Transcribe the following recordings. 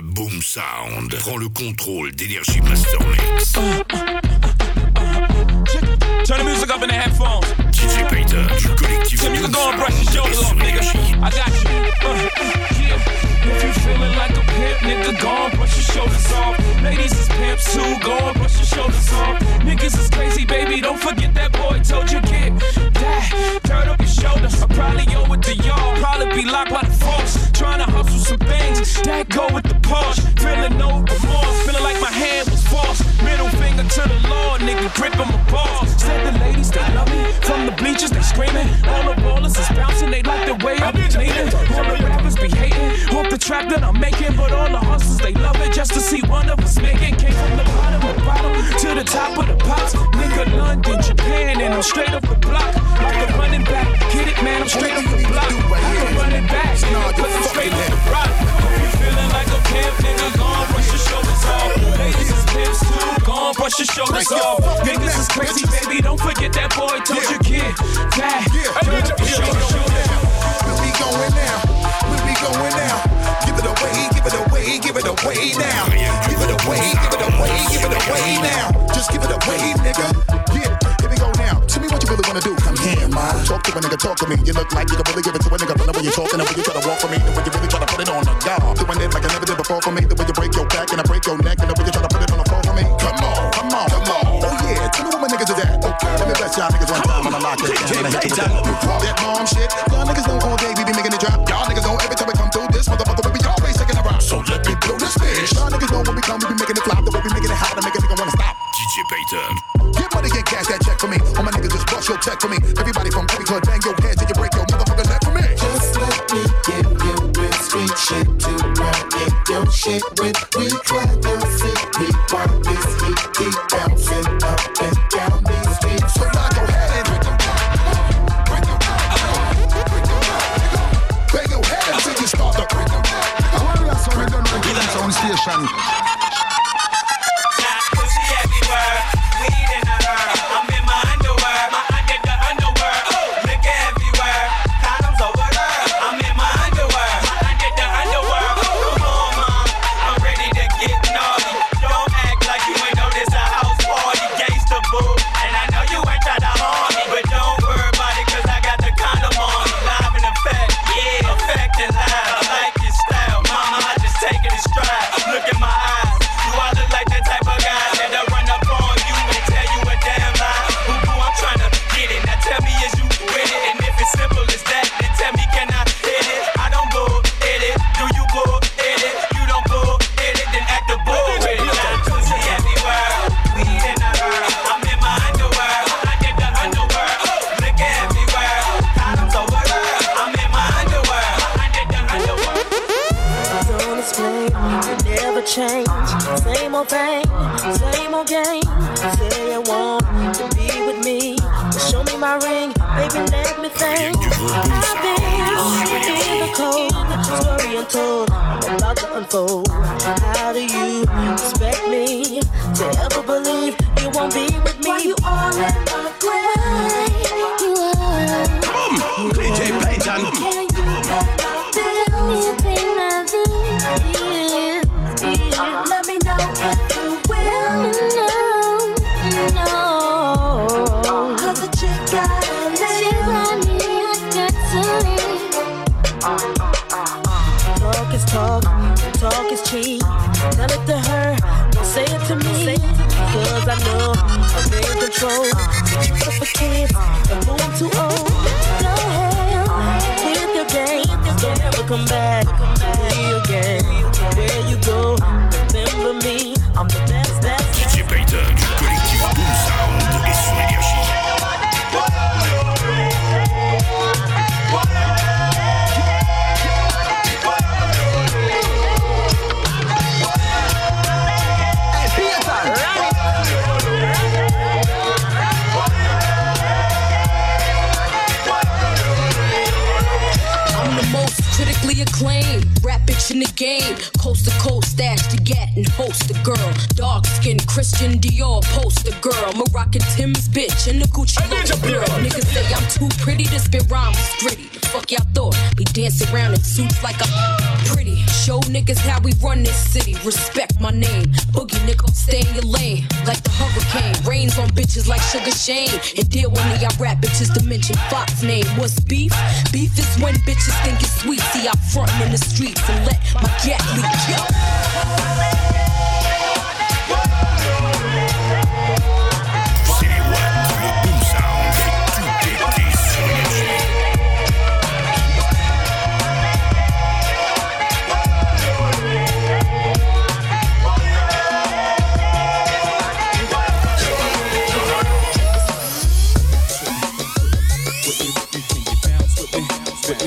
Boom Sound prend le contrôle d'Energy Master Mix. Turn the music up in the headphones. DJ Payton du collectif Tim, you can go and brush your shoulders off, nigga. I got you. Uh, yeah. If you feeling like a pimp, nigga, go and brush your shoulders off. Ladies is pimps too, go and brush your shoulders off. Niggas is crazy, baby, don't forget that boy told you get that dirt up your shoulders. I probably owe it to y'all, probably be locked by the force. Trying to hustle some things that go with the Porsche. Feeling no remorse, feeling like my hand was forced. Middle finger to the Lord, nigga, gripping my balls. Said the ladies they love me from the bleachers, they screaming. All the ballers is bouncing, they like the way I be leaning. All the rappers be hating off the track that I'm making, but all the hustlers they love it just to see one of us make it. Came from the bottom of bottom to the top of the pops. Nigga, London, Japan, and I'm straight up the block like a running back. Get it, man? I'm straight up the block like a running back. Cause I'm straight up the rock. Hope you feeling like a pimp, nigga. Go on, brush your shoulders off. Ladies is pimps too. Go on, brush your shoulders off. Niggas is crazy, baby. Don't forget that boy told you, kid. That. Dirt up your shoulders. Where we going now? Where we going now? Give it away, give it away, give it away now. Give it away, give it away, give it away now. Just give it away, nigga. Yeah, here we go now. Tell me what you really wanna do. Come here, man. Talk to a nigga, talk to me. You look like you can really give it to a nigga. But the way you're talking, the way you try to walk for me, the way you really try to put it on the guard. Doing it like I never did before for me. The way you break your back and I break your neck, and the way you y'all niggas one time when I lock it down. And I hit you with that, that bomb shit. Y'all niggas know all day we be making it drop. Y'all niggas know every time we come through this motherfucker, we be always taking a rock. So let me blow this bitch. Y'all niggas know when we come, we be making it flop. The way we making it hot, to make a nigga wanna stop. DJ Payton. Get money, get cash, that check for me. All my niggas just bust your check for me. Everybody from every club, bang your head till you break your motherfucker neck for me. Just let me give you real street shit to run in your shit with. We try to see we want this heat keep bouncing up and down these streets. Dunn about control. I'm too old. I'm the most critically acclaimed rap bitch in the game. Coast to coast, stash the gat and host the girl. Dark skin Christian Dior poster girl. Moroccan Tim's bitch in the Gucci. Niggas say I'm too pretty to spit rhymes gritty. Fuck y'all thought? Be dancing around in suits like I'm pretty. Show niggas how we run this city. Respect my name. Boogie nigga, stay in your lane. Like the hurricane. Rains on bitches like Sugar Shane. And deal when y'all rap bitches to mention Fox name. What's beef? Beef is when bitches think it's sweet. See, I frontin' in the streets and let my gat leak.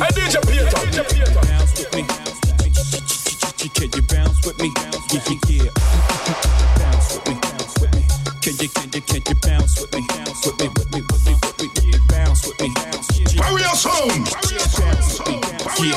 Hey, DJ Peter. Bounce with me. Can you bounce with me? Yeah, yeah, yeah. Bounce with me. Bounce with me. Can you, can you, can you bounce with me? Bounce with me, with me, with me, with me. Bounce with me. Warriors home. Bounce with me.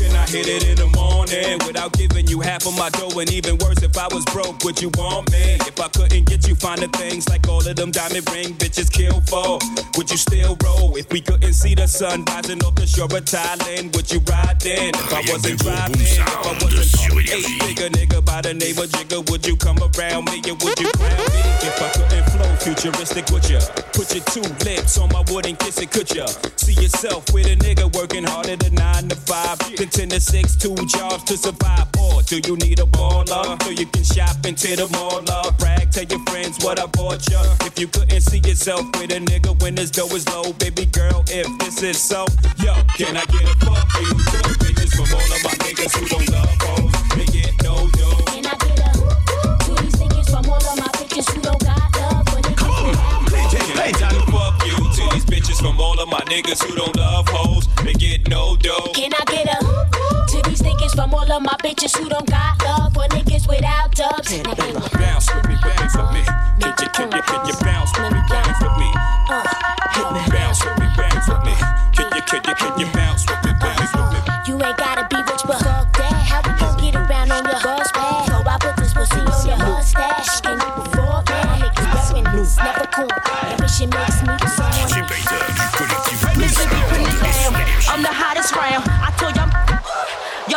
Can I hit it in the morning without giving you half of my dough? And even worse, if I was would you want me? If I couldn't get you finer things like all of them diamond ring bitches kill for, would you still roll? If we couldn't see the sun rising off the shore of Thailand, would you ride then? If I wasn't driving, if I wasn't Énergie. bigger nigga by the name of Jigga, would you come around me and would you crown me? If I couldn't flow futuristic, would you Put your two lips on my wooden and kiss it, could ya? See yourself with a nigga working harder than nine to five, contend to six, two jobs to survive. Or do you need a baller so you can shop into the mall? uh, Brag, tell your friends what I bought ya. If you couldn't see yourself with a nigga when his dough is low, baby girl, if this is so, yo, can I get a fuck for you? Bitches from all of my niggas who don't love hoes. They get no bitches from all of my niggas who don't love hoes. They get no dough. Can I get a to these niggas from all of my bitches who don't got love for niggas without dubs? Now, hey, Bounce with me, bounce with me. Can you, can you, can you bounce with me, bounce with me? uh, hit me. Bounce with me, bounce with me. Can you, can you, can you bounce with me, bounce with me? You ain't gotta be rich, but fuck that. How we gon' get around on your bus pad? So I put this pussy on your mustache. Can you afford that? Niggas reppin' this, never cool. Ambition makes me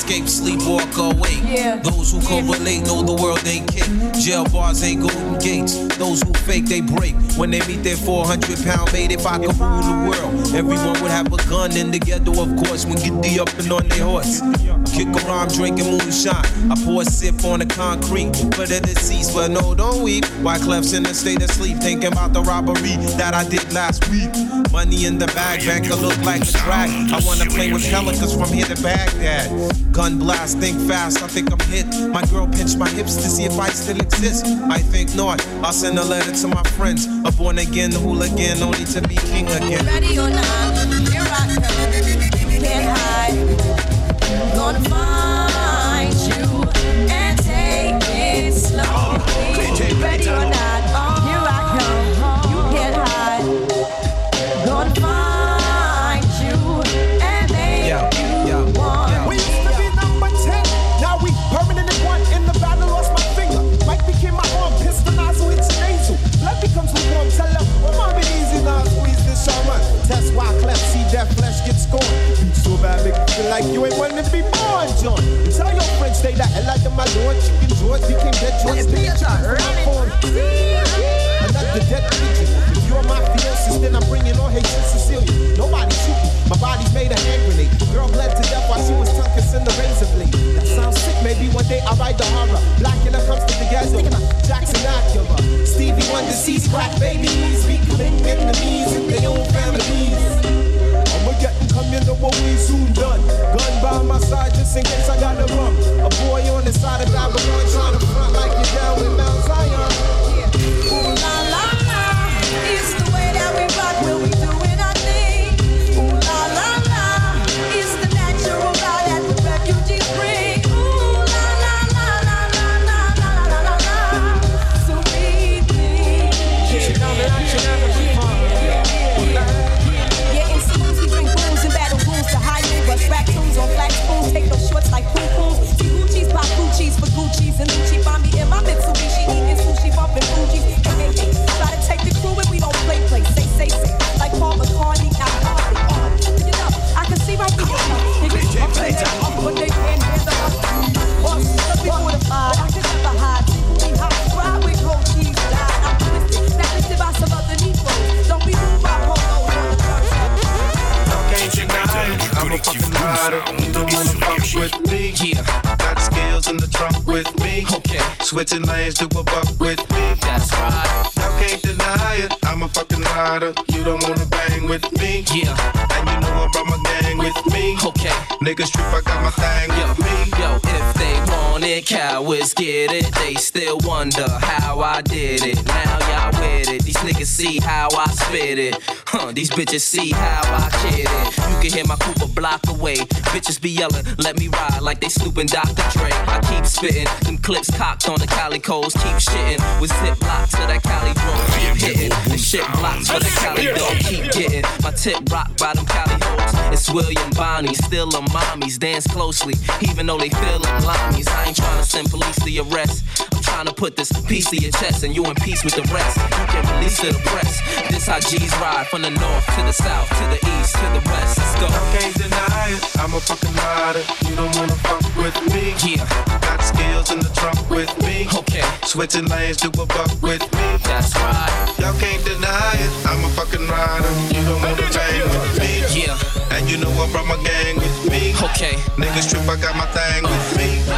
Escape, sleep, walk away. Yeah. Those who correlate know the world ain't kick. Jail bars ain't golden gates. Those who fake, they break. When they meet their 400 pound mate, if I could rule the world, everyone would have a gun in the ghetto, of course, when get the up and on their horse. Kick around drinking moonshine. I pour a sip on the concrete for the deceased, but no, don't weep. Why Clef's in a state of sleep, thinking about the robbery that I did last week. Money in the bag, banker look like a track. I wanna play with pelicans from here to Baghdad. Gun blast, think fast, I think I'm hit. My girl pinched my hips to see if I still exist. I think not. I'll send a letter to my friends. A born again the hooligan, only to be king again. Ready or not, here I come. Can't hide. Gonna find stay the hell out of my lord. Chicken George became dead George. Another dead pigeon. If you're my theosis, then I'm bringing on Haitian Sicilian. Nobody shooting, my body's made a hand grenade. Girl bled to death while she was tongue kissing the razor blade. That sounds sick, maybe one day I'll write the horror. Blackula comes to the ghetto. Jackson Acura. Stevie Wonder sees black babies. Becoming enemies in their own families. I'ma get come, you know what we soon done. Gun by my side just in case I gotta run. A boy on the side of Babylon trying to front like you're down with Mount Zion. I did it. Now y'all with it. These niggas see how I spit it. Huh, these bitches see how I kid it. You can hear my coupe a block away. Bitches be yelling, let me ride like they snooping Dr. Dre. I keep spitting, them clips cocked on the calicos. Keep shitting with zip blocks to that Cali drum. Keep hitting the shit blocks for the Cali dog. Keep getting my tip rock by them Cali hoes. It's William Bonnie, still a mommies. Dance closely, even though they feel like limeys. I ain't trying to send police to your arrest. I'm trying to put this piece to your chest and you in peace with the rest. You can release to the press. This how G's ride from the north to the south to the east to the west. Let's go. Can't deny it. I'm a fucking rider. You don't wanna fuck with me. Yeah. Got skills in the trunk with me. Okay. Switching lanes to a buck with me. That's right. Y'all can't deny it. I'm a fucking rider. You don't wanna bang with me. Yeah. You know I brought my gang with me. Okay. Niggas trip, I got my thing with me.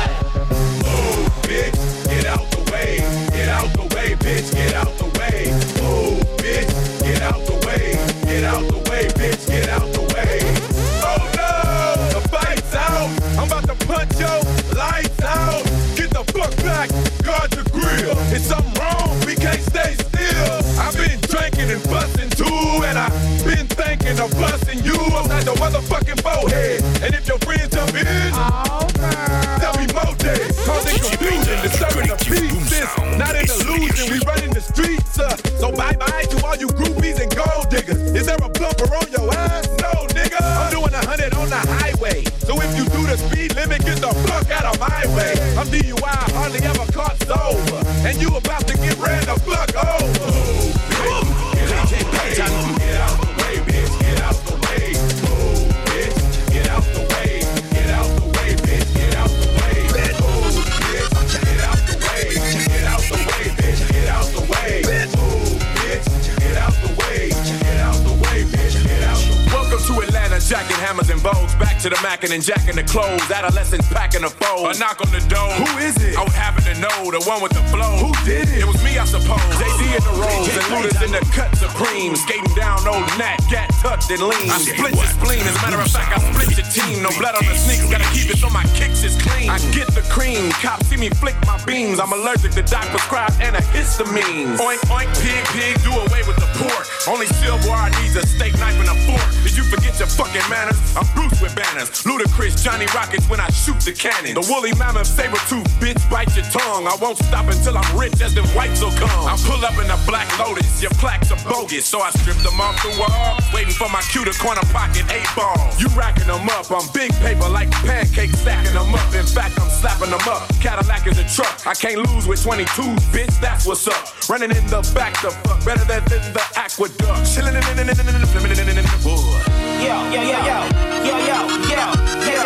Jacking the clothes. Adolescents packing the fold. A knock on the door. Who is it? I would happen to know the one with the flow. Who did it? It was me, I suppose. Z in the rolls and Luda's in the cut supreme. Skating down old Nat, got tucked and lean. I split your spleen. As a matter of fact, I split your team. No blood on the sneaks. Gotta keep it so my kicks is clean. I get the cream. Cops see me flick my beams. I'm allergic to doc prescribed antihistamines. Oink, oink, pig, pig. Do away with the pork. Only silverware needs a steak knife and a fork. Did you forget your fucking manners? I'm Bruce with banners. Ludacris, Johnny Rockets when I shoot the cannon. The woolly mammoth saber tooth, bitch, bite your tongue. I won't stop until I'm rich as them whites will come. I pull up in a black lotus, your plaques are bogus. So I strip them off the wall, waiting for my cue to corner pocket eight ball. You racking them up, I'm big paper like pancakes, stacking them up. In fact, I'm slapping them up. Cadillac is a truck, I can't lose with 22s, bitch, that's what's up. Running in the back, the fuck, better than, than the aqueduct. Chilling in, in, in, in, in, wood. Yo, yo, yo, yo, yo, yo, yo, yo,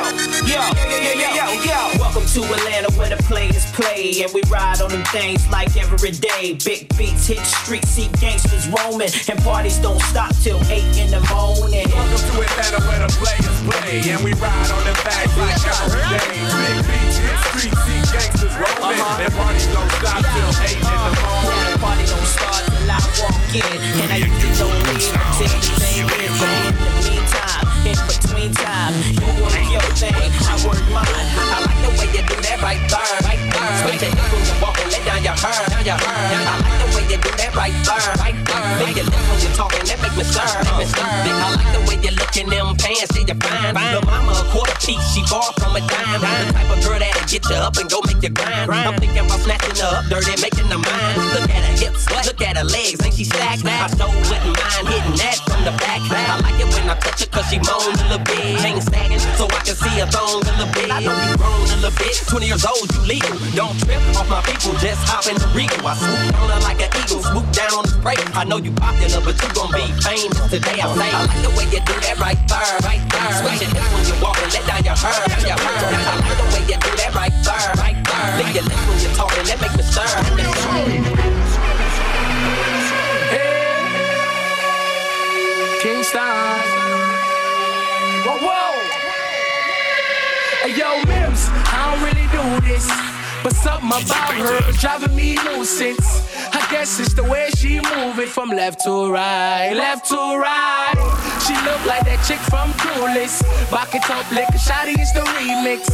yo, yo, yo, yo, yo. Welcome to Atlanta where the players play and we ride on them things like every day. Big beats hit streets, see gangsters roaming, and parties don't stop till eight in the morning. Welcome to Atlanta where the players play and we ride on them bags like every day. Big beats hit streets, see gangsters roaming, and parties don't stop till eight in the morning. Party don't start I walk in, and I usually don't leave until the thing. But in the meantime, in between time, you work your thing, I work mine. I like the way you do that right there, right there. Hips when you walk and let down your hair, down your hair. I like the way you do that right there, right there. Make your lips when you're talking, that make me stir, make me stir. I like the way you look in them pants, see you fine. Your mama a quarter piece, she far from a dime. The type of girl that'll get you up and go make you grind. I'm thinking about snatching her up, dirty, making her mine. Look at her hips, look at her legs, ain't she stacked? I so wouldn't mind hitting that from the back. I like it when I touch her cause she moan a little bit. Chain sagging so I can see her thong a little bit. I know you grown a little bit, 20 years old, you legal. Don't trip off my people, just hop in the regal. I swoop on her like an eagle, swoop down on the spray. I know you popular, but you gon' be famous today. I say, I like the way you do that right there, right there. Switch your hips when you walk and let down your hair, down your hair. I like the way you do that right there, right there. Lick your lips when you're talking, that make me stir. Kingston. Whoa, whoa. Hey, yo, Mims, I don't really do this. But something about her driving me nuisance. I guess it's the way she move it from left to right, left to right. She look like that chick from Clueless. Back it up, lick a shotty, it's the remix.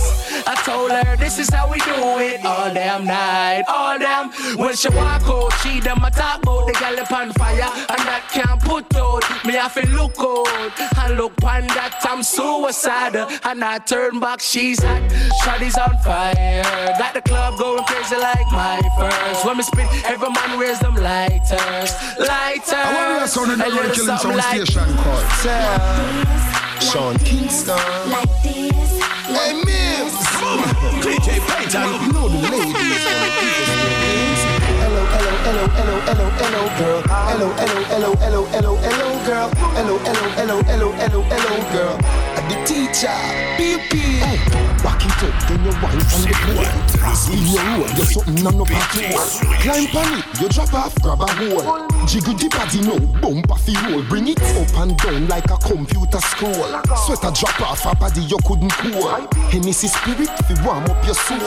I told her this is how we do it all damn night, all damn. When she walk out, she done my talk out, the gal upon fire, and that can't put out. Me have to look out, and look on that I'm suicidal, and I turn back, she's hot. Shotty's on fire, got the club going crazy like my first. When me spit, every man wears them lighters, lighters. I want to hear sound in the A little curriculum something sound like station called Sean Kingston. Hey, Mims! DJ Payton. You know the ladies. Hello, hello, hello, hello, girl. Hello, hello, hello, hello, hello, hello, girl. Hello, hello, hello, hello, hello, hello, girl. I'm the teacher, PP. Back it up, then you wine on the plate. In your road, you're something on no patrol. Climb on it, you drop off, grab a hole. Jiggle the body now, bump off the roll. Bring it up and down like a computer scroll. Sweater drop off a body you couldn't cool. Hennessy spirit, fi warm up your soul.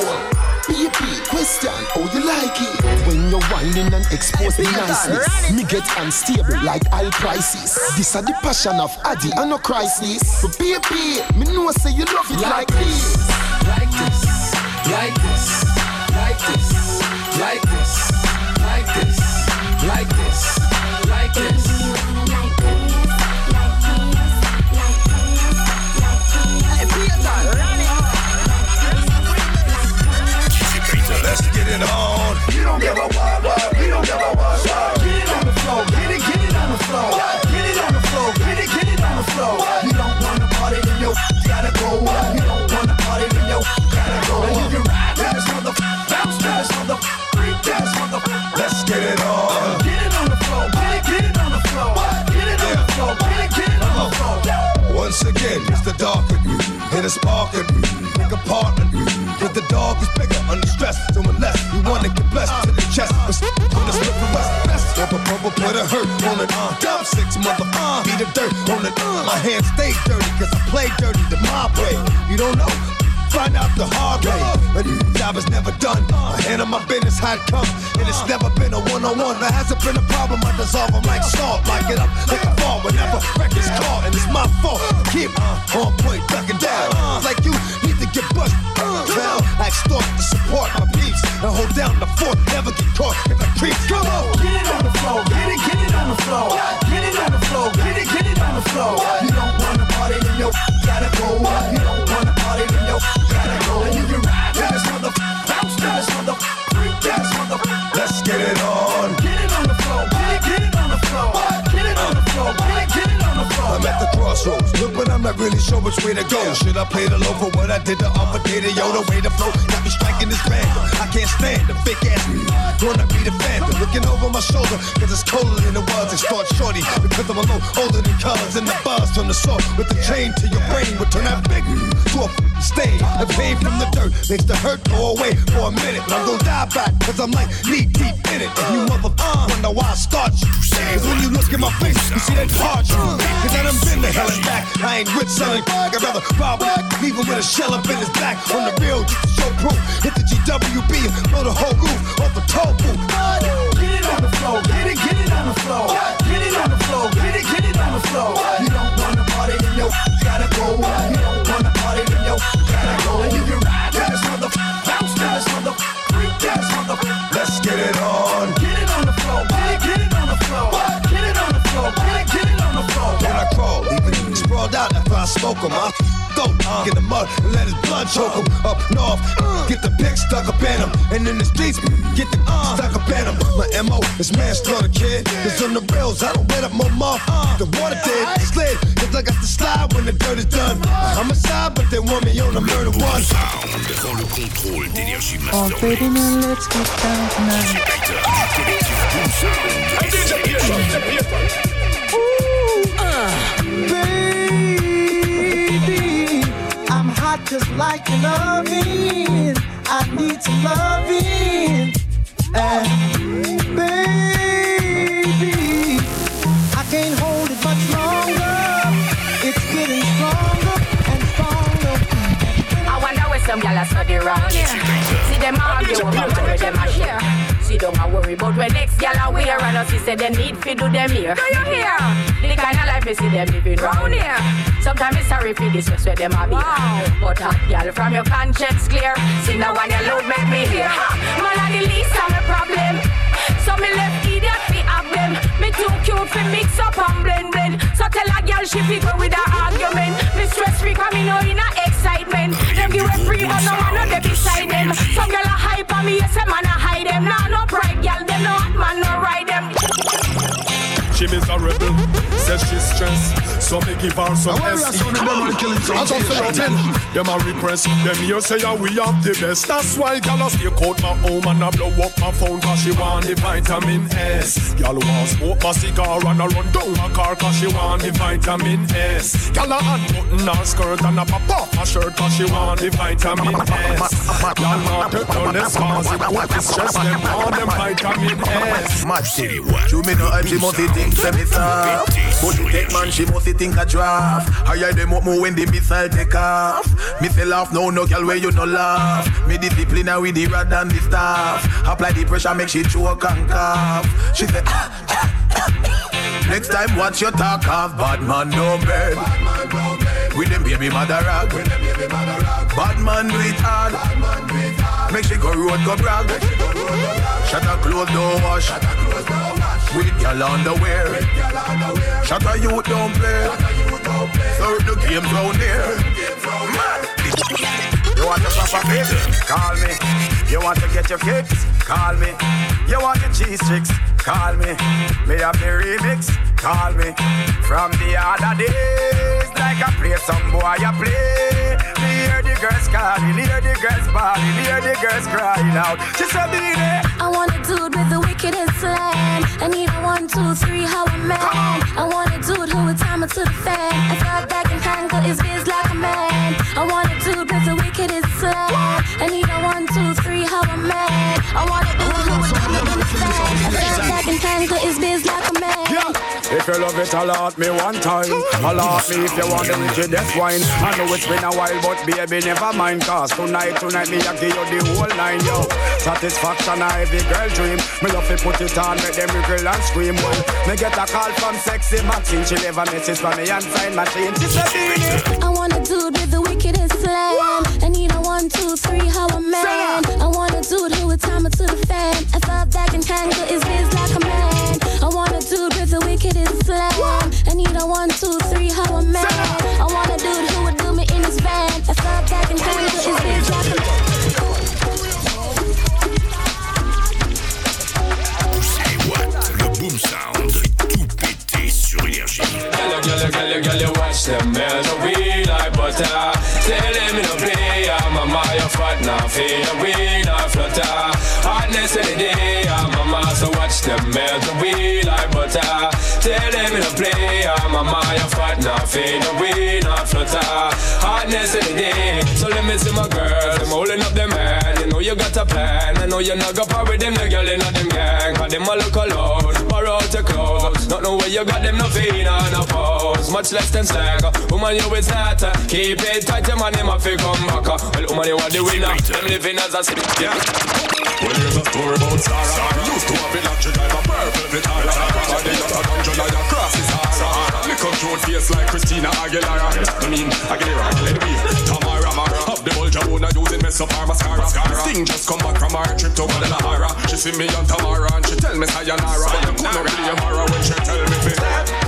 Baby, question, how you like it? When you're whining and expose the niceness. Me get unstable like oil prices. This are the passion of Addy and no crisis. But baby, me know say you love it like, this, like this. like this, like this, like this, like this, like this, like this, like this. Like this, like, be a time, let's get it on. You don't give a what, what, bubble, put a hurt on it, uh, dumps. six mother uh. be the dirt on the uh. my hands stay dirty cause I play dirty the mob way. You don't know? Find out the hard way. The job is never done. Uh. I handle my business how it comes. And it's never been a one-on-one. There hasn't been a problem. I dissolve them like salt. Like it up, like a fall. Whenever records call, and it's my fault. Keep on point, ducking down. Like you need to get bust. Down, I extort to support my peace and hold down the fort. Never get caught if I creep. Come on, get it on the floor, get it, get it on the floor, get it on the floor, get it, get it on the floor. You don't wanna party, then yo gotta go. You don't wanna party, then yo gotta go. And you can ride to this mother, bounce to this mother, freak to this mother. Let's get it on. Get it on the floor, get it, get it on the floor, get it on the floor, get it, get it on the floor. I'm at the crossroads. Look, but I'm not really sure which way to go. Should I play the low for what I did the other day? To yo, the way to flow got me striking this random. I can't stand the fake ass. Gonna be the phantom. Looking over my shoulder, cause it's colder than it was. It starts shorty because I'm a little older than colors. And the buzz from the saw with the chain to your brain would turn that big to a stain. The pain from the dirt makes the hurt go away for a minute. But I'm gonna die back cause I'm like knee deep in it. And you mother uh, wonder why I start you. When you look at my face, you see that hard you. Cause I done been to hell and back. I ain't rich selling I'd rather rob leave him with a shell up in his back. On the real, just show proof. Hit smoke him. I throat in the mud and let his blood choke him up north. Uh, get the pick stuck up in him, and in the streets, get the uh, stuck up in him. My MO is manslaughter, kid. Cause on the rails, I don't wet up more muff. The water did slid, cause I got the slide when the dirt is done. I'm a side, but they want me on the murder one. Dans le contrôle d'énergie Oh, master. baby, now let's get down tonight. Baby, just like your loving. I need some loving. And baby, I can't hold it much longer. It's getting stronger and stronger. I wonder where some gyal are study round here. See them argue over man where them a share. Don't a worry about when next gyal a wear and us say they need fi do them here. Do you hear? The kind of life we see them living round here. Sometimes it's sorry for this where them a be. But uh, hot gyal from your conscience clear. See now when you load make me hear. Man a the least of my problem. So me left idiot fi have them. Me too cute fi mix up and blend blend. Tell a girl she fi go with her argument. Me stress free me know in a excitement. Them give a free but no man no dey beside them. Some girl a hype on me, yes a man a hide them. Nah no pride, girl them no hot man no ride them. She miserable, says she's stressed. So me give her some Now, why we are S. so them only killing some As I'm children? saying, them a repress. Them here say yeah, we have the best. That's why gyal a stay out my home and I blow up my phone 'cause she want the vitamin S. Gyal want smoke my cigar and I run down my car 'cause she want the vitamin S. Gyal a unbutton her skirt and a pop off her shirt 'cause she want the vitamin S. Gyal want to turn this cause it put the stress them on them vitamin S. Mad city what? You me no hype, she must think say me soft. But the tech man, she must think a draft. Higher them up more when the missile take off. Me say laugh, no no girl where you no laugh. Me discipline her with the rod and the staff. Apply the pressure, make she choke and cough. She say. Next time, watch your talk off. Bad man no bed. With them baby mother rag. Bad man do it hard. Make she go road go brag. Shut her clothes don't wash. With girl underwear. Shut her youth don't play. So the game's round here. Mad. You want to pop a fix? Call me. You want to get your kicks? Call me. You want your cheese sticks? Call me. Me have the remix? Call me. From the other days, like I play some boy, I play. Me hear the girls calling, hear the girls bawling, hear the girls crying out. She said, there. I want a dude with the wickedest slang. I need a one, two, three, how a man. I want a dude who would time it to the fan. I thought back and tangle his biz like a man. If you love it, alert me one time. Alert me if you want the wickedest wine. I know it's been a while, but baby, never mind. Cause tonight, tonight, me, I give you the whole nine, yo. Satisfaction, a every girl dream. Me love to put it on, make them wiggle and scream. Well, me get a call from sexy Maxine. She leave a message for me and sign machine. She said, Beenie. I want a dude with the wickedest slam. I need a one, two, three, how a man. I want a dude who would time it to the fan. I thought that can tangle his biz like a man. I want a dude with the wickedest slam. I need a one, two, three, how a man. I want a dude who would do me in his van. I thought that can tangle his biz like a man. Poussez les watts, le boom sound, tout pété sur énergie. Girl, girl, girl, girl, you watch them melt away like butter. Tell them in a a Maya fat, now fade away, now flutter. Hotness in the day, I'm a mama, so watch them melt away like butter. Tell them in a play, I'm a Maya fat, now fade away, now flutter. Hotness in the day, so let me see my girls, them holding up them hand. You know you got a plan, I know you're not gonna with them, the girl in them gang. Cause them a look alone, your clothes. Not know where you got them, no feed on no pose. Much less than slack. Woman, you is not. uh, Keep it tight, your man, him a fi come back. uh. Well, woman, you are the winner. Them living as a city. Yeah. Well, here's a story about Sarah. Sarah used to have a lot, she drive a purple Vitara. And then just a dungeon like a cross is Sahara. Cute face like Christina Aguilera. I mean, Aguilera, let me. Tamara Mara. Up the bulge, I wanna use it, mess up her mascara. Sting just come back from her trip to Guadalajara. She see me on Tamara and she tell me sayonara. But them couldn't really Amara when she tell me fi.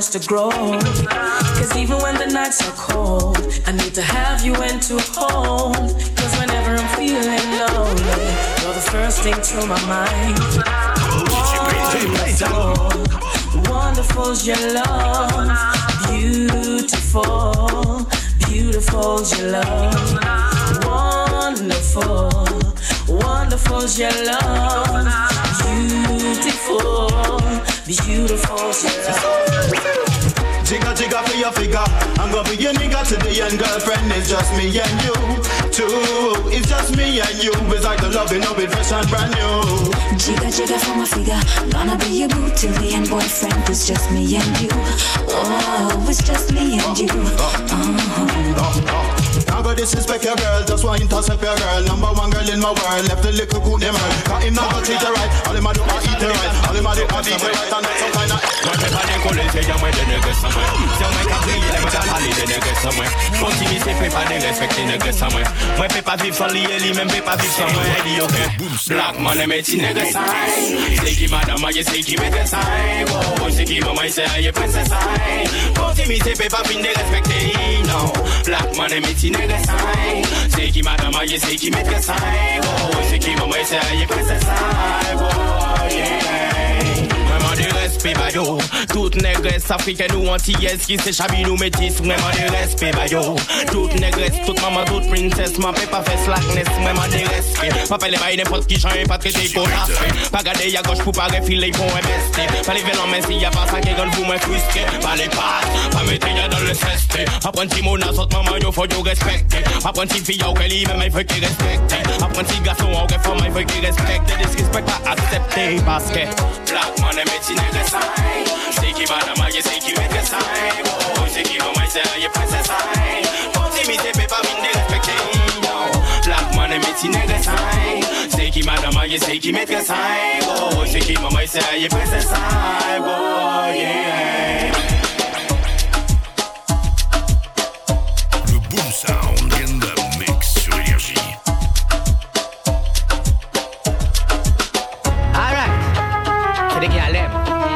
Starts to grow. Cause even when the nights are cold, I need to have you in to hold. Cause whenever I'm feeling lonely, you're the first thing to my mind. Wonderful, wonderful's your love. Beautiful, beautiful's your love. Wonderful, wonderful's your love. Beautiful, beautiful's your. Jigga jigga for your figure. I'm gonna be your nigga to the end, girlfriend. It's just me and you. Two, it's just me and you. It's like the loving of it fresh and brand new. Jigga jigga for my figure. Gonna be your boo till the end, boyfriend. It's just me and you. Oh, it's just me and you. Uh-huh. Now go disrespect your girl, just want intercept your girl. Number one girl in my world, left the little coon them earl. Got him now go treat her right, all him a do a eat her right, all him a do a beat her right, and that's some kind of. Moi fais pas décoller, c'est jamais de nègres sans moi C'est moi qui a brillé, les gars parler de nègres sans moi Continue, c'est fait pas de respecter nègres sans moi Moi fais pas vivre sans lier, lui même fait pas vivre sans moi Elle dit ok, black man et métier nègres sans C'est qui madame, c'est qui met des signes Oh, c'est qui maman, c'est aïe, princesse Continue, c'est fait pas fin de respecter black man et métier nègres sans C'est qui madame, c'est qui met des signes Oh, c'est qui maman, c'est aïe, princesse Oh, yeah Vraiment du respect respect ba yo Tout négres africains nous antillaises Qui c'est chabi nous métis Vraiment de respect ba yo Tout négresses, toute maman, toute princesse Ma paix pas fait slackness, vraiment de respect Ma pelle pas n'importe qui j'en pas traité qu'on a fait Pas garder y'a gauche pour pas refiler pour MST Pas lever l'en main s'il y a pas ça qui gagne vous me frustré Pas les pattes, pas mettre y'a dans le ceste Apprenti mon assaut maman yo faut yo respecter Apprenti fille yo qu'elle y même il faut qu'il respecte Apprenti garçon ou que femme il faut qu'il respecte Disrespect pas accepté parce que Black man est dans ma c'est qui met que ça Oh c'est qui va moi c'est y'a pas ça Proximité peut pas mine respecter Non Black man négressin C'est qui madame aïe c'est qui met que ça Oh c'est qui maman c'est y'a pas ça Oh yeah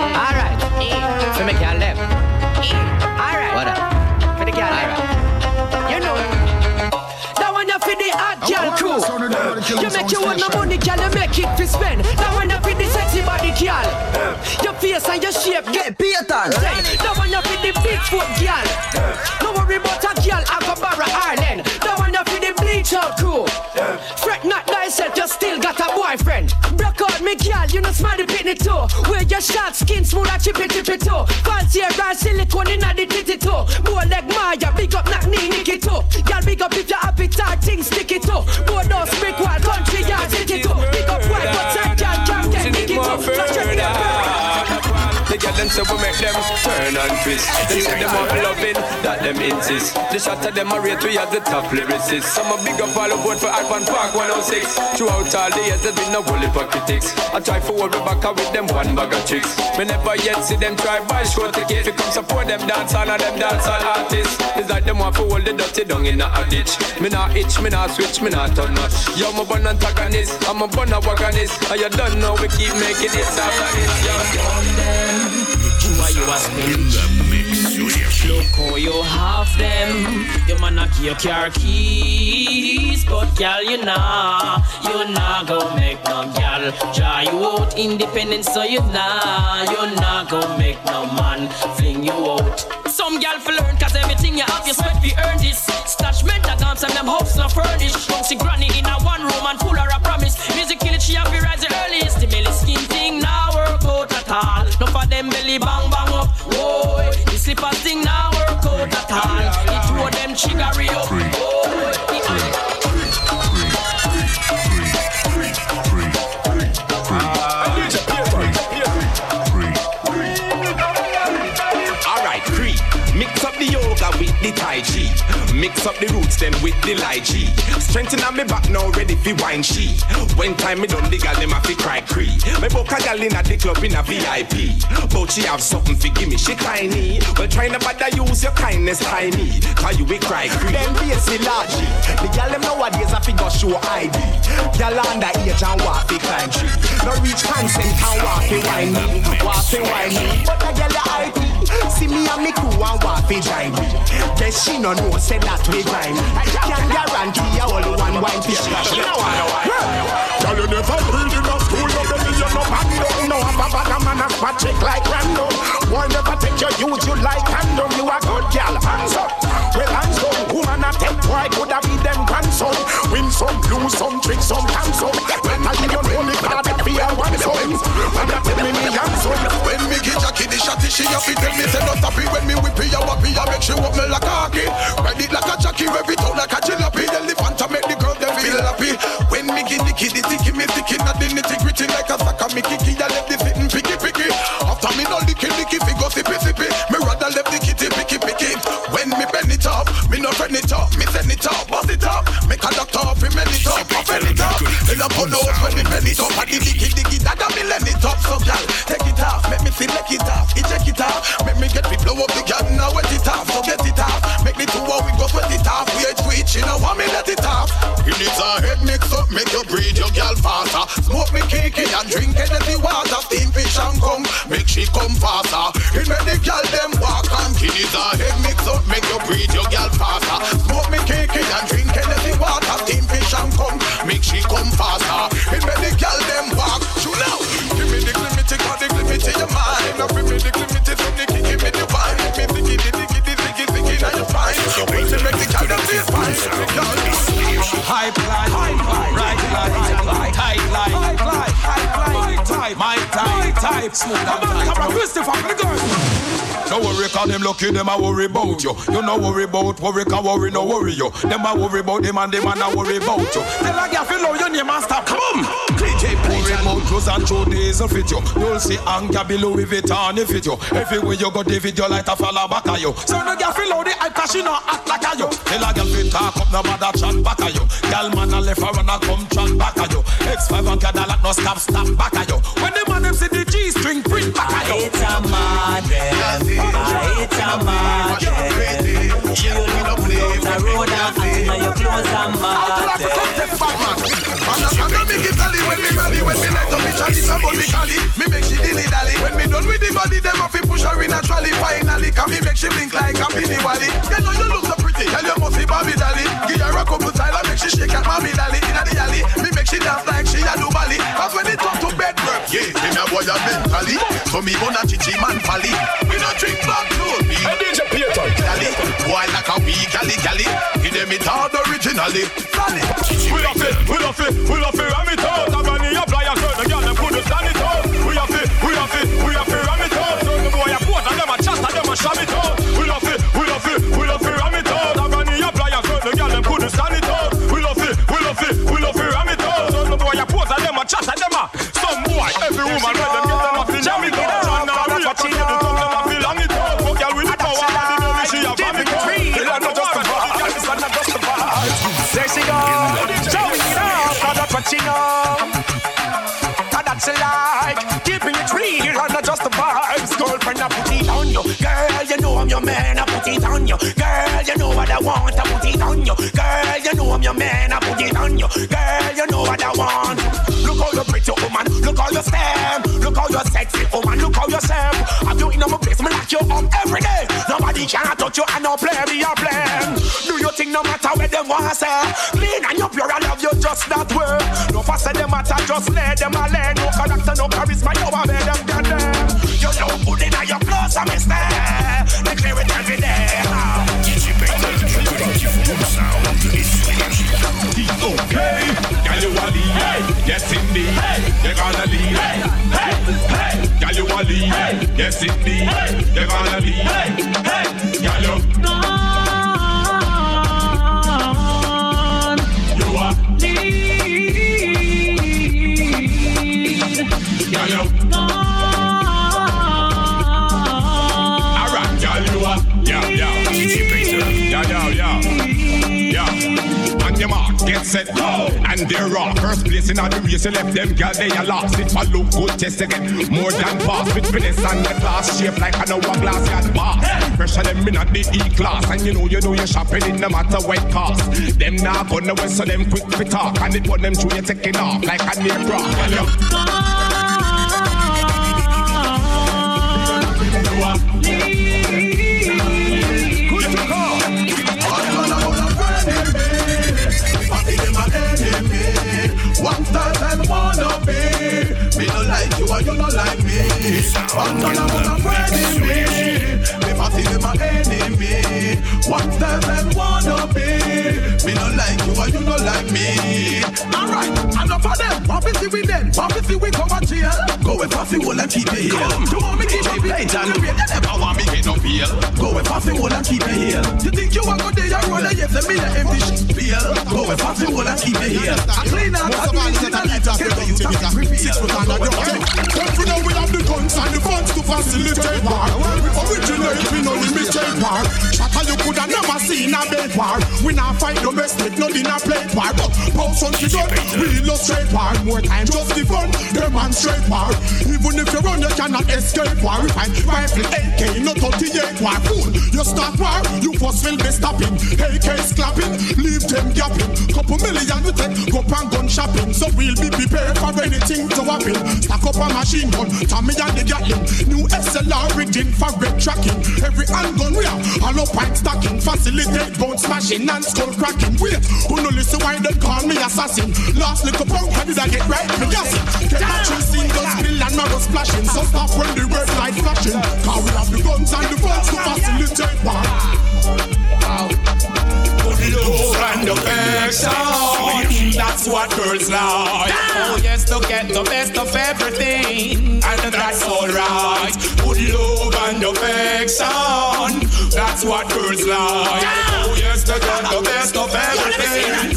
them. Alright. For me girl them. Alright. What up? For the girl them. You know. That one you for the hot girl crew. You make your own money, girl, you make it to spend. That one you for the sexy body girl. Your face and your shape get beaten. That one you for the big foot girl. No worry about a girl, I go borrow Ireland. That one you for the bleach out crew. Fret not thyself, you still got a boyfriend. Me girl, you know smiley pitney too. Wear your short skin smooth and chippy chippy too. Fancy hair silicone in the titty too. More like Maya, big up knock them say we make them turn and twist. They say them all loving that them insist. The shot of them are rate we as the top lyricists. Some a big up all aboard for Alpan Park 106. Throughout all the years there's been no heap of critics. I try for me back with them one bag of tricks. Me never yet see them try buy show tickets. We come support them dance on and them dance all artists. It's like them want for hold the dirty down in a ditch. Me not itch, me not switch, me not turn much. Yo, a bun antagonist, I'm a bun wagonist. And you don't know we keep making it after this. Yo. Who are you asking? In the mix Énergie. Look how you have them. You man knock your car keys, but girl you nah, you nah go make no girl try you out independent, so you nah, you nah go make no man fling you out. Some girl fi learn, cause everything you have, you sweat fi earn this. Stash mental dance and them house no furnish. Don't see granny in a one room and pull her a promise. Music kill it, she have to rise the earliest. The skin thing now work out at all. No for them belly bang bang Whoa, the slippers thing now work out at all. It throw them chiggery up. Alright, Up the roots then with the lychee. Strengthen on me back now, ready for wine she. When time me done the gal them a fi cry cree. Me book a gal in a the club in a VIP. But she have something fi give me, she tiny. Well try to bother use your kindness tiny. Cause you will cry cree. Them basic logic. The girl them nowadays a figure show ID. Girl under age and walk fi climb tree. No reach consent and walk fi wine me, walk fi wine me. But the girl a ID. See me and me crew and walk fi me. Guess she no know say that we grind. I can guarantee you only one wine fish. She no wanna wine. Girl, you never read in a school, no belly, you no bando. No have a bag of man a spot check like random. Boy, never take your youth, you like random. You a good girl, hands up. Well, hands down. Woman a take boy, could have be them grandson. Win some, lose some, trick some, cancel. When I give you only card, it be a one son. And I tell me me handsome. When me give Jackie the shotty, she a fi tell me say no stop it. When me whip it, you wappy, I make she walk me like a hockey. Ride it like a Jackie, rev it out like a jalopy. Elephant, I make the girl them feel happy. When me give the kid the ticky, me sticky, not the nitty gritty like a sucker. Me kicky, I left the sitting picky picky. After me no licky licky, fi go sippy sippy. Me rather left the kitty picky picky. When me bend it up, me no friend it up, me send it up, bust it up. Make a doctor off, me mend it up, I bend it up. In a put nose when me bend it up, I the dicky dicky, that me lend it up. So girl, off, make it off, it check it off. Make me get me blow up the gun, now wet it off, so get it off. Make me what we go sweat it off, we ain't switch, you know want me let it off. It needs a head mix up, make you breathe your girl faster. Smoke me kiki and drink energy water, steam fish and come, make she come faster. Type, smooth and tight. On, Christopher, the girl. No worry, cause them lucky, them a worry about you. You no worry about worry, can worry, no worry you. Them a worry about them and them a worry about you. Tell a girl feel your name and stop. Come on. About clothes and show days will fit you. You'll see anger below Louis Vuitton if fit you. Everywhere you go, David, you like to fall back at you. So no girl feel the hype cause she not act like a you. Tell a girl fit talk up, no matter chat back at you. Girl man a left her and a come chat back at you. X5 and Cadillac no stop, stop back at you. When the man them see the G-string print back at you. It's a man, it's a mad You look close the road and now your clothes are mad And I make it tally when me ready When me light up me chatty somebody cally Me make she dilly dally. When me done with the body Them off push her in a trolley. Finally can me make she blink like a penny wally. You know you look so pretty Tell you must be Bobby Dolly Give her a couple time make she shake at mommy dolly Inna the alley Me make she dance like she a do bally. Cause when it come to bed work Yeah, me a boy a mentally. So me wanna chichi man pally. We no drink back to me And DJ Peter. Gally Boy like a wee gally gally Give them it all originally. Funny We love it, we love it, we love it Ram it out A sham it out Oh, how you sexy woman, look how yourself. Have you in my place, me lock you up every day. Nobody can touch you and no play me a plan. Do you think no matter where them want say? Clean and you pure, I love you just that way. No say them matter, just let them alone. No character, no charisma, you are better them than them. You know good in your clothes, I'm a stare. They clear it every day. Okay, girl you a lead, yes indeed. You're gonna lead, girl you a lead, yes indeed. You're gonna lead, girl you. You a lead, girl get set, go. And they're raw. First place in the race, you left them girl, they are lost. It for look good, just again. More than pass with finesse and the class shape like an hourglass, got boss. Pressure them in at the E class, and you know you do your shopping in no matter what cost. Them now gonna so them quick to talk, and it put them through you taking off like a near. One man and one friend in me. Me party them a enemy. One style and wanna be. Me no like you and you no like me. Alright, enough of them. What we see we then? What we see we come and chill? Go with puffy wool and keep it here. You want me keep it and you never want get no feel. Go with puffy wool and keep it here. You think you want go there and roll a yes and me the empty shit feel. Go with puffy wool and keep it here. I clean out and do it in a life. Get the youth and reveal. Every now we have the guns and the funds to facilitate war. We originate, we no limited war. Shatter you coulda never seen a bed war. We not fight domestic, no dinner play war. But post on the gun, we illustrate war. More time, just the fun, demonstrate war. Even if you run, you cannot escape war. We find rifle, AK, no 38 war. Fool, you start war, you first will be stopping. AK's clapping, leave them gapping. Couple million we take, go and gun shopping. So we'll be prepared for anything to happen. Stack up a machine gun, Tommy and the Gatling. New SLR rigging for red tracking. Every handgun we have, hollow pipe stacking. Facilitate bone smashing and skull cracking. Wait, who no listen why they call me assassin? Last little punk, how did I get right? Me guessing. Get my tree single spill and not splashing. So stop when the red light flashing. Cause we have the guns and the funds to facilitate war. Good love and affection. That's what girls like. Ah. Oh yes, to get the best of everything, and that's alright. Good love and affection. That's what girls like. Ah. Oh yes, to get the best of everything,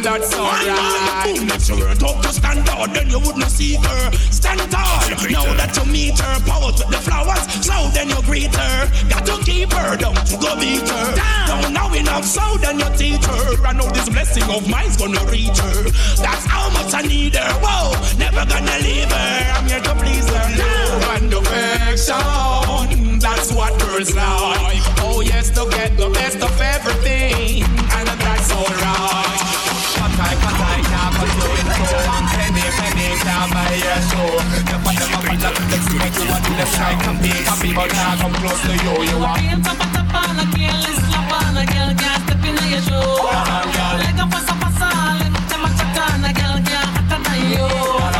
and that's alright. If you weren't up to stand out, then you wouldn't see her. Stand tall. Now that you meet her, power to the flowers. So then you greet her. Got to keep her, don't you go beat her. Don't know enough, so then you teach her. I know this blessing of mine's gonna reach her. That's how much I need her. Whoa, never gonna leave her. I'm here to please her. Love and affection. That's what girls like. Oh yes, to get the best of everything, and that's alright. I, cut I, now cut you in two. Penny, penny, can't buy your show. Never, never, but that makes me make you want to. Come be, come be, but now come close to you. You are. A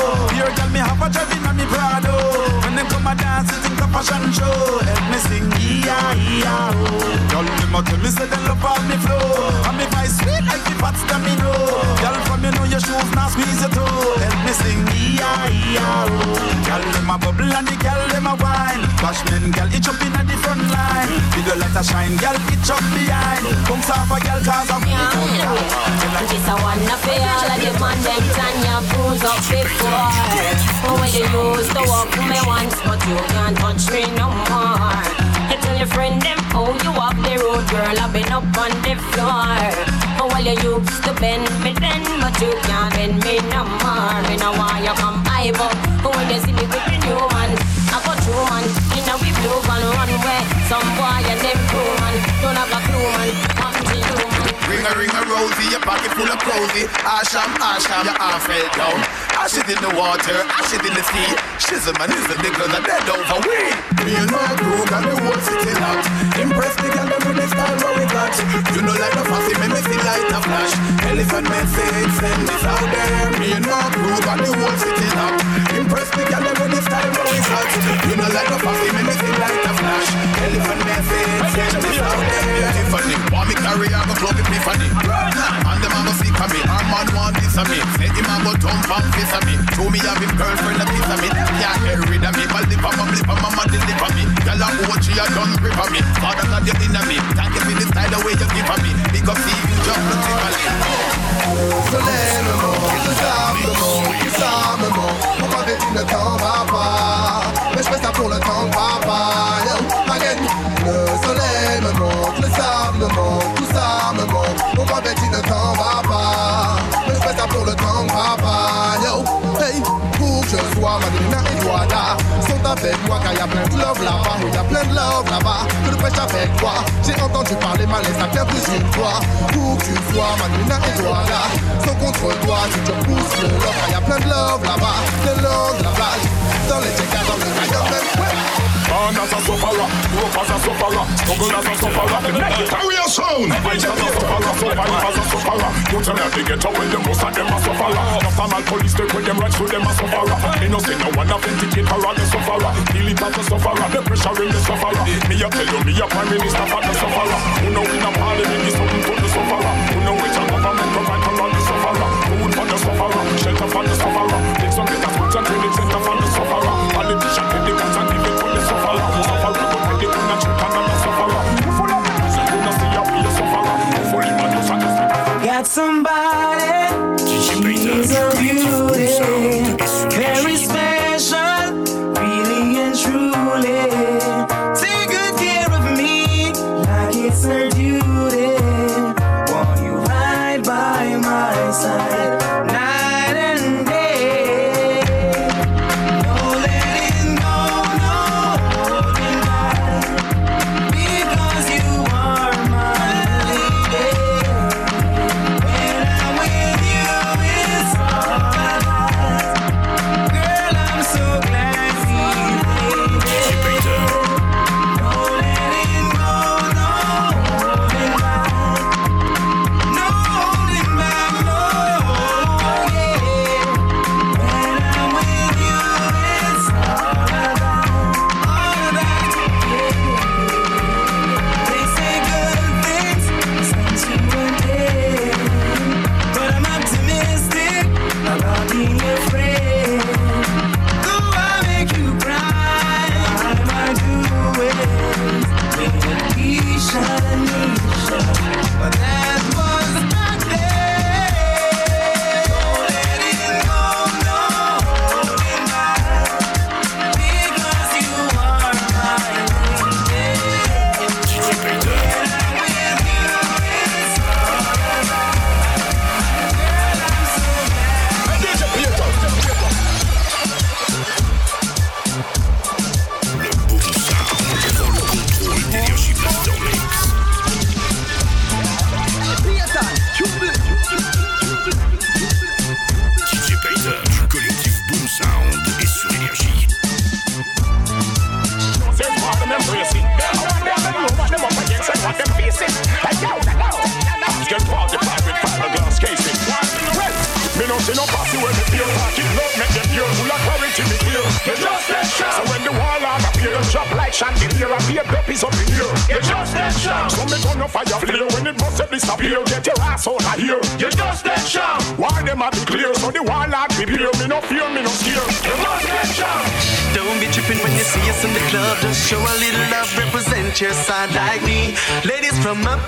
Here, girl, me have a drive inna me Prado. When them come a dance, it think a fashion show. Help me sing, yeah, yeah, oh. Girl, them a tell me say they love all me flow. And me voice sweet like the pots that me know. Girl, from you know your shoes now squeeze your toe. Help me sing, yeah, yeah, oh. Girl, them a bubble and the girl them a wine. Bashman, girl, it jump inna the front line. Video light a shine, girl, it jump behind. Come off a girl, cause I'm And this a one the all of the man them turn your bruise up before. You used to walk me once, but you can't touch me no more. You tell your friend them, oh, you up the road, girl, I've been up on the floor. Oh, well, you used to bend me then, but you can't bend me no more. Me no want you come high, but when you see me with the new man, I got two man, in a we blue van one way. Some boy and them crew man, don't have a clue man, Ring a ring a rosy, your pocket full of cozy. Ah, asham, asham, ah, your arm fell down. Ah, ash it in the water, ash it in the sea. Shizzle man is the niggas are dead over we. Me and my crew got the whole city locked. Impress the girl with the style what we got. You know like a fussy, make me feel like a flash. Elephant message, send this out there. Me and my crew got the whole city locked. Impress the girl with the style what we got. You know like a fussy, make me feel like a flash. Elephant message, send this out there. Tiffany, want me carry out a club epiphany. And them a go sick me. Our man want this of me. Say him a go jump and kiss of me. Show me have him girlfriend a kiss of me. Yeah, get rid of me. But lip of my lip of mama deliver me. Girl a watch you a done grip of me. Father God you in me. Thank you for the style the way you give of me. Big up see you jump to Soleil me manque, le sable me manque, tout ça me manque. On va vite le temps va pas, avec moi car y a plein de love là-bas, oui y a plein de love là-bas. Que le prêche avec toi, j'ai entendu parler mal et ça vient plus d'une fois. Pour que tu sois Madina et Douada sont contre toi, tu pousses le love, car y a plein de love là-bas, de la plage, dans les as a sufferer, up as a sufferer, struggle as a sufferer. A real sound. Fight as a sufferer. You tell me they get away, them most of them a sufferer. Man police take with them rights to them a sufferer. They no one authenticate her as a sufferer. It as a sufferer, the pressure in the sufferer. Me a tell you, me a prime minister for the sufferer. Who know in a parliament is something to the sufferer. Who know which somebody,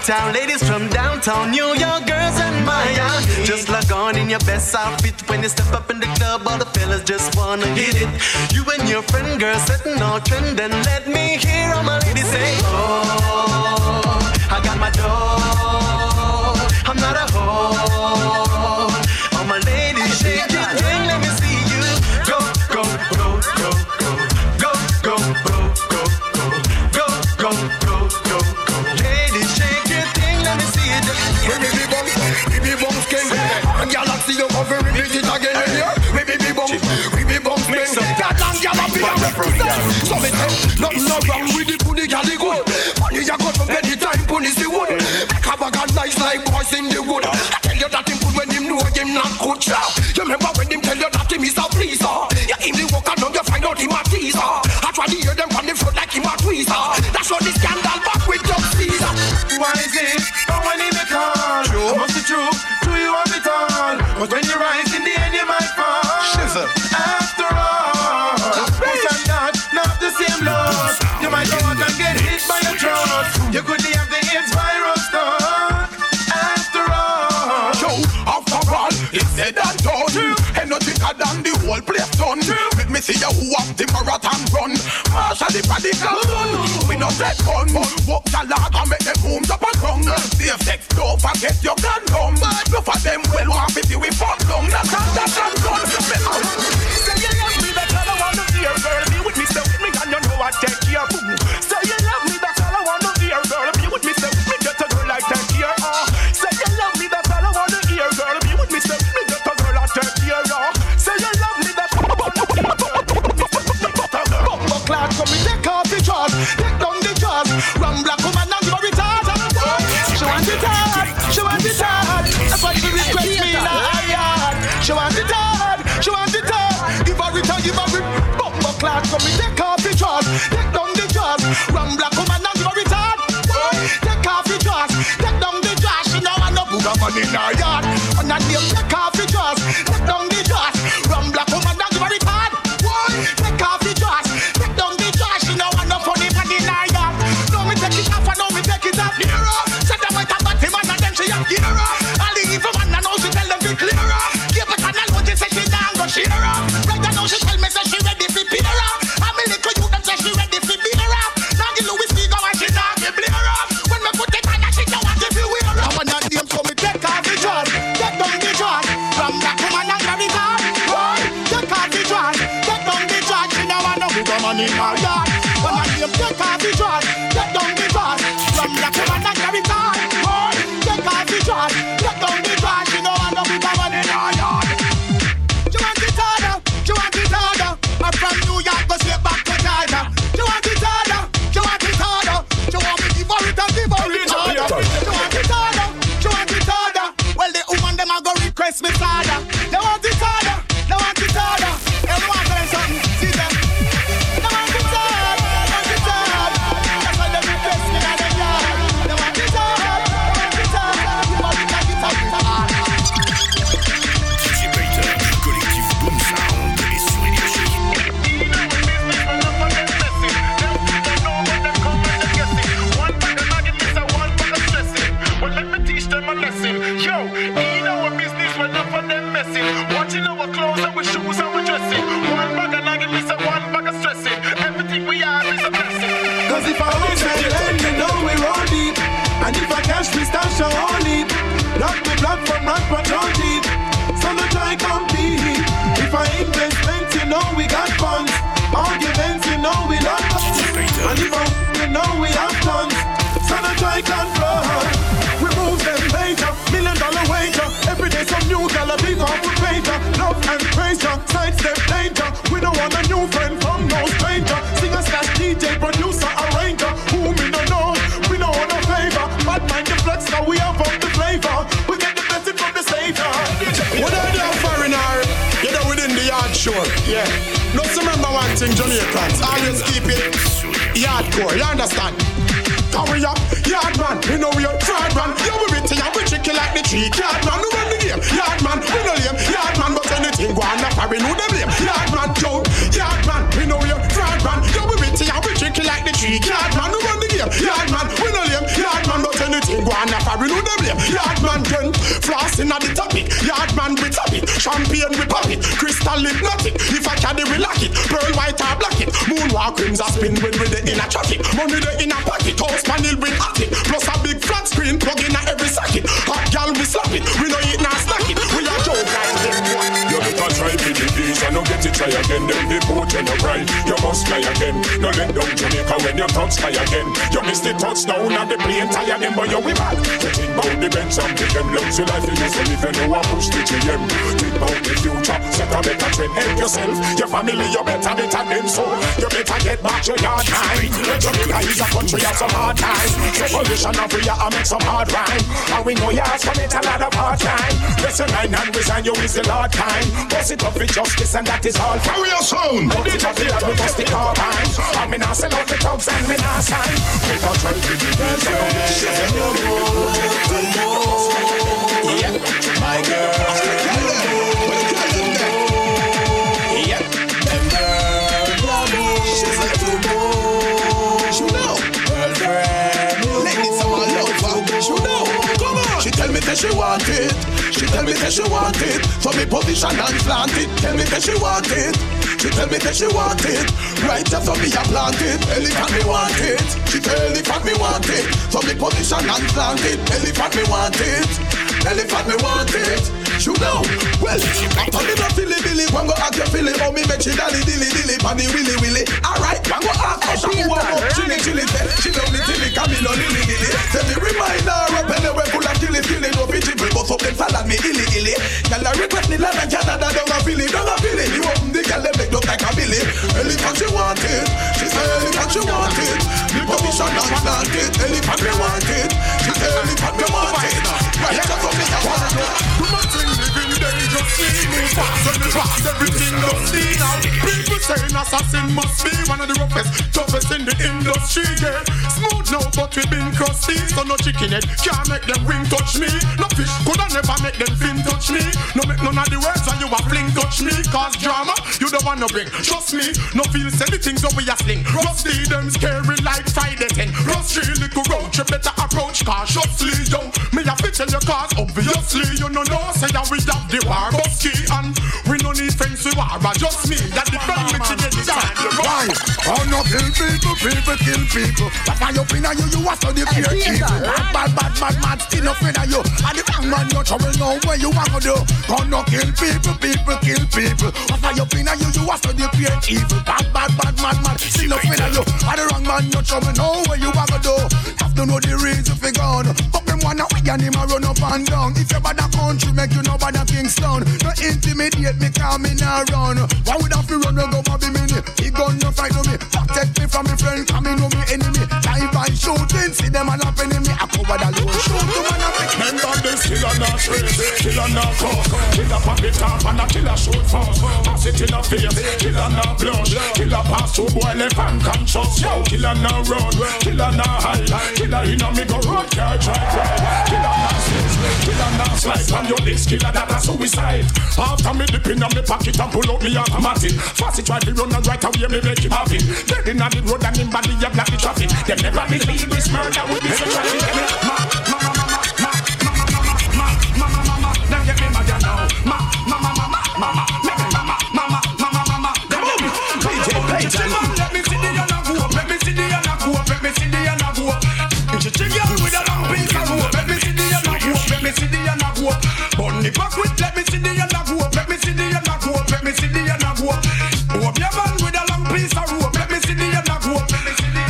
uptown, ladies from downtown, New York girls and my uh, Just log on in your best outfit. So me tell, nothing wrong with the puny gal good. Money a good from any time puny's the wood. Make a bag nice like boys in the wood. I tell you that him good when him know him not good. You remember when him tell you that him is a pleaser. Yeah, him the walker now you find out him a teaser. I try to hear them from the front like him a tweezer. That's what this scandal back with John Caesar. Why is it? Oh, when he make call, true, must be true. True, you have it all. But when you rise. son. With me see you who up the marathon run. Marshal the radical run. We no take fun. Walk the log and make them homes up and wrong. Safe sex, don't forget your gun rum. No for them general. Hardcore. You understand? We up? Yard man, we know we are fraud man. Yeah, we bitty and we tricky like the tree. Yard man, we run the game. Yard man, we no lame. Yard on, not we know them blame. Yard man, gun, flossing at the topic. Yard man, we top it. Champagne, we pop it. Crystal hypnotic. If I carry, we lock it. Pearl white, I black it. Moonwalk rims, I spin when we the inner traffic. Money the inner pocket. House man, hill with attic. Plus a big flat screen plug in at every socket. Hot gal, we slap it. We no eat, it. Again. Then the boat and you cry, you must fly again. No let down Jamaica when you touch sky again. You miss the touchdown and the plane tie again, but you we mad. You think about the bench and pick them lungs. You life you used to live and you push the GM. Think about the future, set a better trend. Help yourself, your family, you better better them so. You better get back your yard time. When Jamaica is a country of some hard time. So position of we are make some hard rhyme. And we know you ask for it a lot of hard time. Listen, line and resign you is the Lord time. Bust it up with justice and that is all. Carry your sound. Put it up here, we bust the me not out the and me not to be Yeah, my girl. That she want it. She tell me that she want it. So me position and plant it. Tell me that she want it. She tell me that she want it. Right so me a plant it. Elephant me want it. She tell elephant me want it. So me position and plant it. Elephant me want it. Elephant me want it. You know, well, after me no filly billy, one go ask your filly, oh me make she dally dilly dilly, panny willy willy. Alright, one go ask her, she want up, chilly chilly, say, she love me tilly, come me no lily lily. Say me remind her, up anywhere full of killy killy, no dribble, but up them salad me illy illy. Girl, I request me land and Canada, don't a filly, don't a filly. You open the girl, them make look like a billy. Elephant she want it, she say elephant she want it. Me position and plant it, elephant me want it. She say elephant me want it. Right, that's what me I want them Dangerous, see me fast and fast, everything be now. People saying assassin must be one of the roughest, toughest in the industry. Yeah, smooth now, but we been crusty, so no chicken head can't make them wing touch me. No fish coulda never make them fin touch me. No make none of the words and you a fling touch me. Cause drama you don't wanna bring. Trust me, no feel say things that we a sling. Rusty them scary like Friday 10. Rusty little roach, you better approach cautiously, yo. Me a fit tell you cause obviously you know no know say that we have the war busky and we no need friends we war but just me that defend me to get the Why? Oh no kill people, people kill people. That's why you finna you, you a study fear evil. Bad, bad, bad, bad, mad, still no finna you. And the bang man, you trouble know where you wanna do. Oh no kill people, people kill people. That's why you finna you, you a study fear evil. Bad, bad, bad, mad, mad, still no finna you. And the wrong man, you trouble know where you wanna do. Have to know the reason for gone. But them wanna we and him a run up and down. If you bad a country, make you know bad a Kingston. No intimidate me, call me now run. Why would I fi run when go Bobby Mini? He gun no fight no me. Protect me from me friend, come me know me enemy. Drive by shooting, see them a lap enemy. I cover the low shoot to killer not trace, killer pop it up and a killer shoot fast. Pass it in a face, killer not blush, killer pass to boy left unconscious. Yo, killer not run, killer not hide, killer in a me go road car drive, killer not slip, killer not slide. On your list, killer that a suicide. After me dip in a me pocket and pull out me automatic. Fast it try to run and right away me make him happy. Dead in a the road and him body a block the traffic. They never believe this murder would be so tragic. Back with, let me see the go up, let me see the go up, let me see the go up. Hope your man with a long piece of rope, let me see the go up.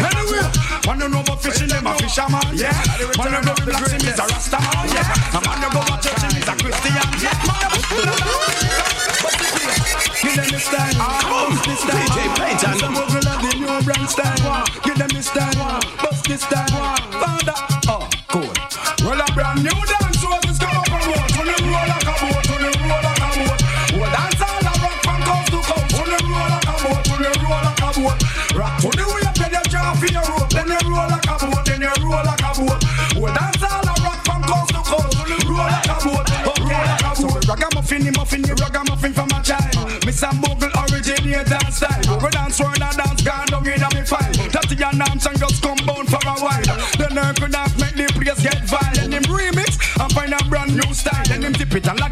Anyway, wanna know about fishing, them a fisherman, yeah. Wanna know if black him is a rasta yeah. And wanna go about church, him is a Christian, yeah. Give them this time. DJ Payton. Some of the new brand style. Give them this time, bust this time. New style. Then him dip it and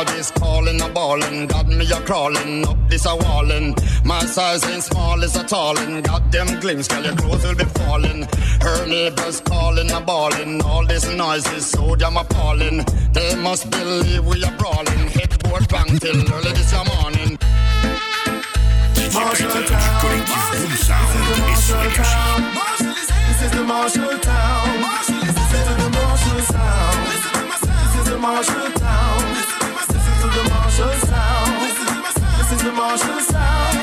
Her body's calling, a ballin', got me a crawling up this a wallin'. My size ain't small, it's a tallin', got them glimpse, girl, your clothes will be falling. Her neighbors calling, a ballin', all this noise is so damn appalling. They must believe we are brawling, headboard bang till early this morning. Marshall Town. This is the Marshall Town. This is the Marshall Town. This is the Marshall Town. Marshall Town.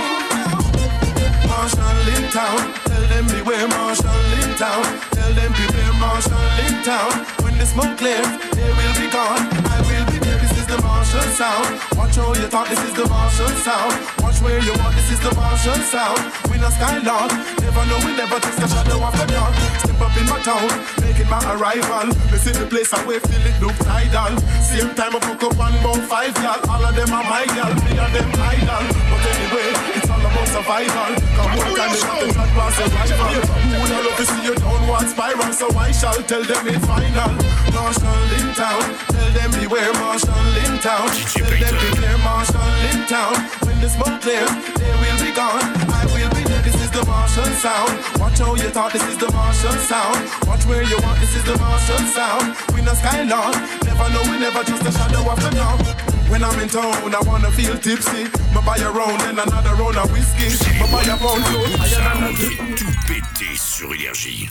Marshall in town. Tell them beware Marshall in town. Tell them beware Marshall in town. When the smoke clears, they will be gone. I will be there. This is the Marshall sound. You talk. This is the Marshall sound. Watch where you walk. This is the Marshall sound. We no skylark. Never know we never take the shadow of the dark. Step up in my town, making my arrival. We see the place away, feel it look tidal. Same time I hook up on about five gal. All of them are my gal, me and them idol. But anyway, about survival. Come one we have to track past survival. Who would love to see you downward spiral? So I shall tell them it's final. Marshall in town, tell them beware Marshall in town. Tell them beware Marshall in town. When the smoke clears, they will be gone. I will be there. This is the Marshall sound. Watch how you talk. This is the Marshall sound. Watch where you want. This is the Marshall sound. We no skylark. Never know. We never just a shadow of the dark. When I'm in town, I wanna feel tipsy. Me buy a round and another round of whiskey. Me buy a pound a Tout sur Énergie.